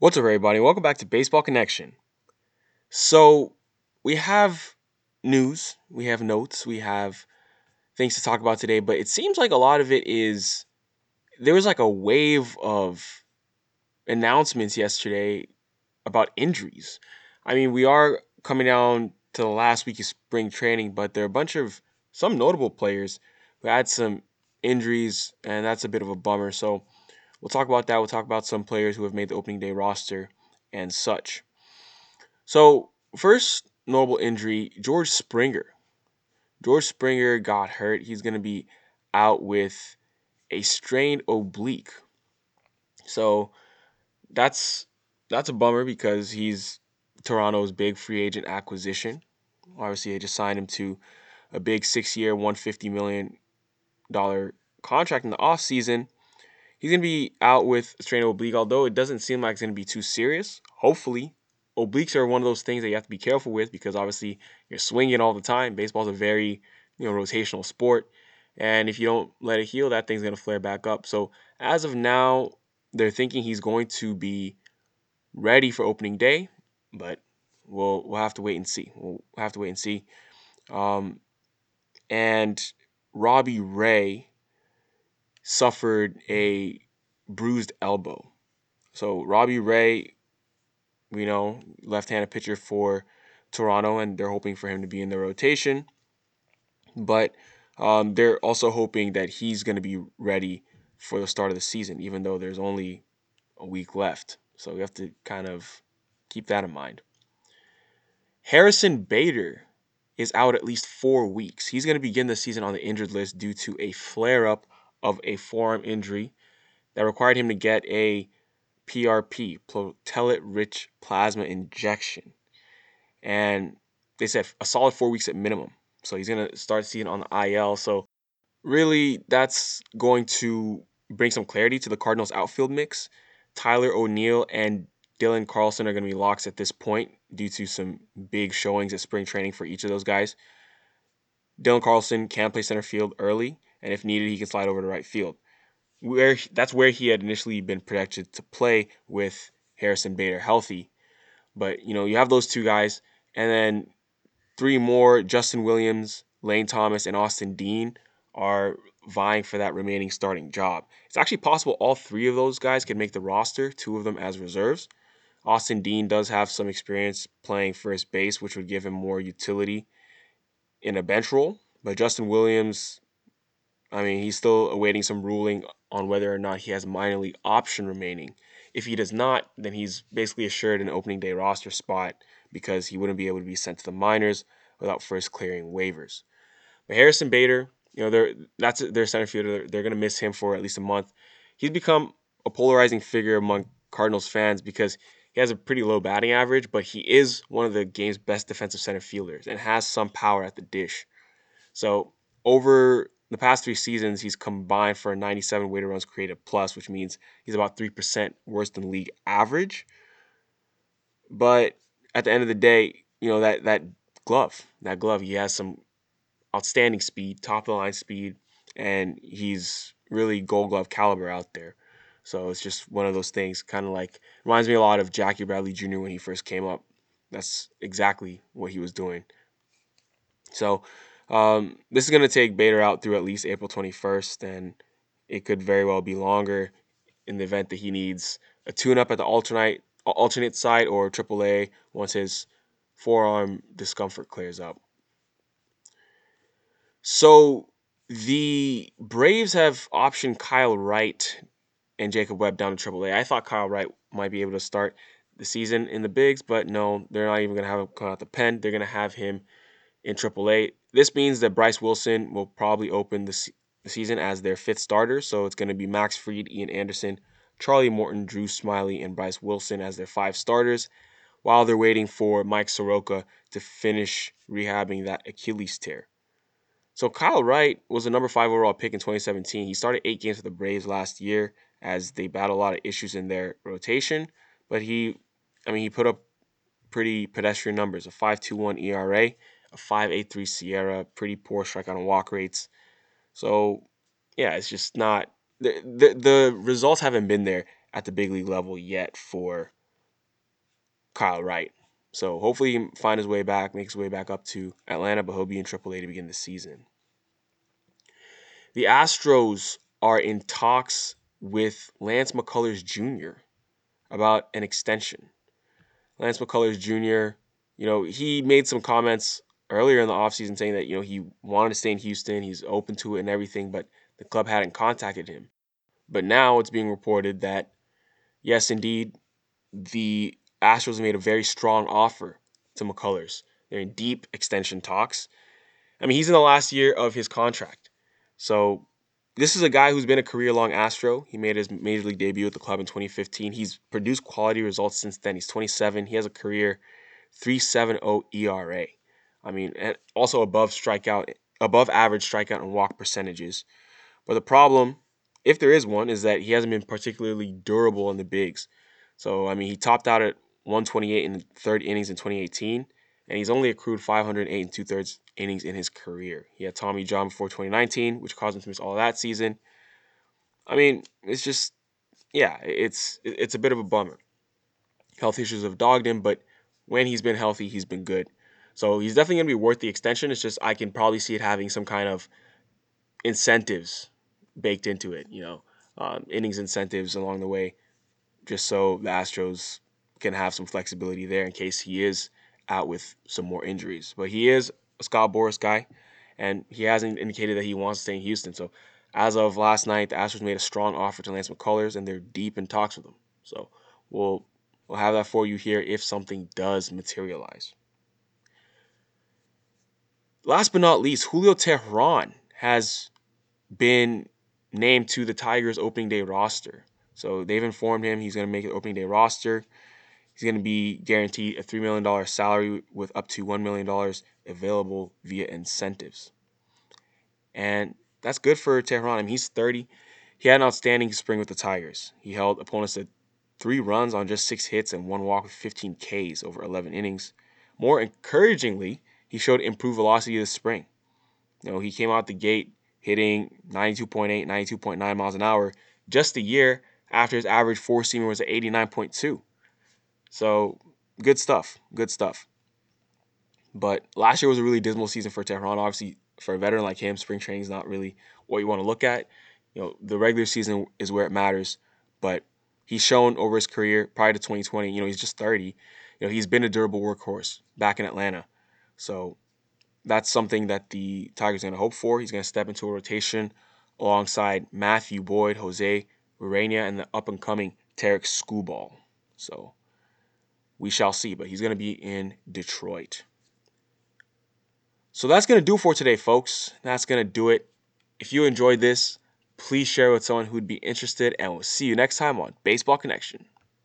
What's up, everybody? Welcome back to Baseball Connection. So, we have news, we have notes, we have things to talk about today, but it seems like a lot of it is there was like a wave of announcements yesterday about injuries. I mean, we are coming down to the last week of spring training, but there are a bunch of some notable players who had some injuries, and that's a bit of a bummer. So, We'll talk about that. We'll talk about some players who have made the opening day roster and such. So, first notable injury George Springer. George Springer got hurt. He's going to be out with a strained oblique. So, that's that's a bummer because he's Toronto's big free agent acquisition. Obviously, they just signed him to a big six-year, $150 million contract in the offseason. He's going to be out with a strained oblique, although it doesn't seem like it's going to be too serious. Hopefully, obliques are one of those things that you have to be careful with because obviously you're swinging all the time. Baseball is a very you know rotational sport, and if you don't let it heal, that thing's going to flare back up. So as of now, they're thinking he's going to be ready for opening day, but we'll we'll have to wait and see. We'll have to wait and see. Um, and Robbie Ray suffered a bruised elbow. So Robbie Ray, you know, left-handed pitcher for Toronto, and they're hoping for him to be in the rotation. But um, they're also hoping that he's going to be ready for the start of the season, even though there's only a week left. So we have to kind of keep that in mind. Harrison Bader is out at least four weeks. He's going to begin the season on the injured list due to a flare up of a forearm injury that required him to get a PRP, platelet rich plasma injection. And they said a solid four weeks at minimum. So he's going to start seeing on the IL. So really, that's going to bring some clarity to the Cardinals outfield mix. Tyler O'Neill and Dylan Carlson are going to be locks at this point due to some big showings at spring training for each of those guys. Dylan Carlson can play center field early and if needed, he can slide over to right field. Where that's where he had initially been projected to play with Harrison Bader healthy, but you know you have those two guys, and then three more: Justin Williams, Lane Thomas, and Austin Dean are vying for that remaining starting job. It's actually possible all three of those guys can make the roster, two of them as reserves. Austin Dean does have some experience playing first base, which would give him more utility in a bench role. But Justin Williams I mean, he's still awaiting some ruling on whether or not he has minor league option remaining. If he does not, then he's basically assured an opening day roster spot because he wouldn't be able to be sent to the minors without first clearing waivers. But Harrison Bader, you know, they're that's their center fielder. They're, they're going to miss him for at least a month. He's become a polarizing figure among Cardinals fans because he has a pretty low batting average, but he is one of the game's best defensive center fielders and has some power at the dish. So over the past three seasons, he's combined for a 97 weighted runs created plus, which means he's about 3% worse than league average. But at the end of the day, you know, that, that glove, that glove, he has some outstanding speed, top of the line speed, and he's really gold glove caliber out there. So it's just one of those things, kind of like reminds me a lot of Jackie Bradley Jr. when he first came up. That's exactly what he was doing. So um, this is going to take Bader out through at least April 21st, and it could very well be longer in the event that he needs a tune-up at the alternate alternate side or AAA once his forearm discomfort clears up. So the Braves have optioned Kyle Wright and Jacob Webb down to AAA. I thought Kyle Wright might be able to start the season in the bigs, but no, they're not even going to have him come out the pen. They're going to have him in AAA. This means that Bryce Wilson will probably open the, se- the season as their fifth starter. So it's going to be Max Fried, Ian Anderson, Charlie Morton, Drew Smyly, and Bryce Wilson as their five starters, while they're waiting for Mike Soroka to finish rehabbing that Achilles tear. So Kyle Wright was a number five overall pick in 2017. He started eight games for the Braves last year as they battled a lot of issues in their rotation, but he, I mean, he put up pretty pedestrian numbers: a 5.21 ERA a 5.83 SIERA, pretty poor strikeout and walk rates. So, yeah, it's just not the, the the results haven't been there at the big league level yet for Kyle Wright. So hopefully he can find his way back, make his way back up to Atlanta, but he'll be in AAA to begin the season. The Astros are in talks with Lance McCullers Jr. about an extension. Lance McCullers Jr., you know, he made some comments earlier in the offseason saying that, you know, he wanted to stay in Houston, he's open to it and everything, but the club hadn't contacted him. But now it's being reported that, yes, indeed, the Astros made a very strong offer to McCullers. They're in deep extension talks. I mean, he's in the last year of his contract. So this is a guy who's been a career long Astro. He made his major league debut at the club in 2015. He's produced quality results since then. He's 27. He has a career 3.70 ERA. I mean, and also above strikeout, above average strikeout and walk percentages. But the problem, if there is one, is that he hasn't been particularly durable in the bigs. So I mean, he topped out at 128 in the third innings in 2018, and he's only accrued 508 and two thirds innings in his career. He had Tommy John before 2019, which caused him to miss all that season. I mean, it's just, yeah, it's it's a bit of a bummer. Health issues have dogged him, but when he's been healthy, he's been good. So he's definitely going to be worth the extension. It's just I can probably see it having some kind of incentives baked into it, you know, um, innings incentives along the way, just so the Astros can have some flexibility there in case he is out with some more injuries. But he is a Scott Boras guy, and he hasn't indicated that he wants to stay in Houston. So as of last night, the Astros made a strong offer to Lance McCullers, and they're deep in talks with him. So we'll we'll have that for you here if something does materialize. Last but not least, Julio Teheran has been named to the Tigers opening day roster. So they've informed him he's going to make the opening day roster. He's going to be guaranteed a $3 million salary with up to $1 million available via incentives. And that's good for Teheran. I mean, he's 30. He had an outstanding spring with the Tigers. He held opponents to three runs on just six hits and one walk with 15 Ks over 11 innings. More encouragingly, he showed improved velocity this spring. You know, he came out the gate hitting 92.8, 92.9 miles an hour just a year after his average four seamer was at 89.2. So good stuff. Good stuff. But last year was a really dismal season for Teheran. Obviously, for a veteran like him, spring training is not really what you want to look at. You know, the regular season is where it matters. But he's shown over his career prior to 2020, you know, he's just 30. You know, he's been a durable workhorse back in Atlanta. So that's something that the Tigers are going to hope for. He's going to step into a rotation alongside Matthew Boyd, Jose Ureña, and the up and coming Tarik Skubal. So we shall see, but he's going to be in Detroit. So that's going to do for today, folks. That's going to do it. If you enjoyed this, please share with someone who'd be interested, and we'll see you next time on Baseball Connection.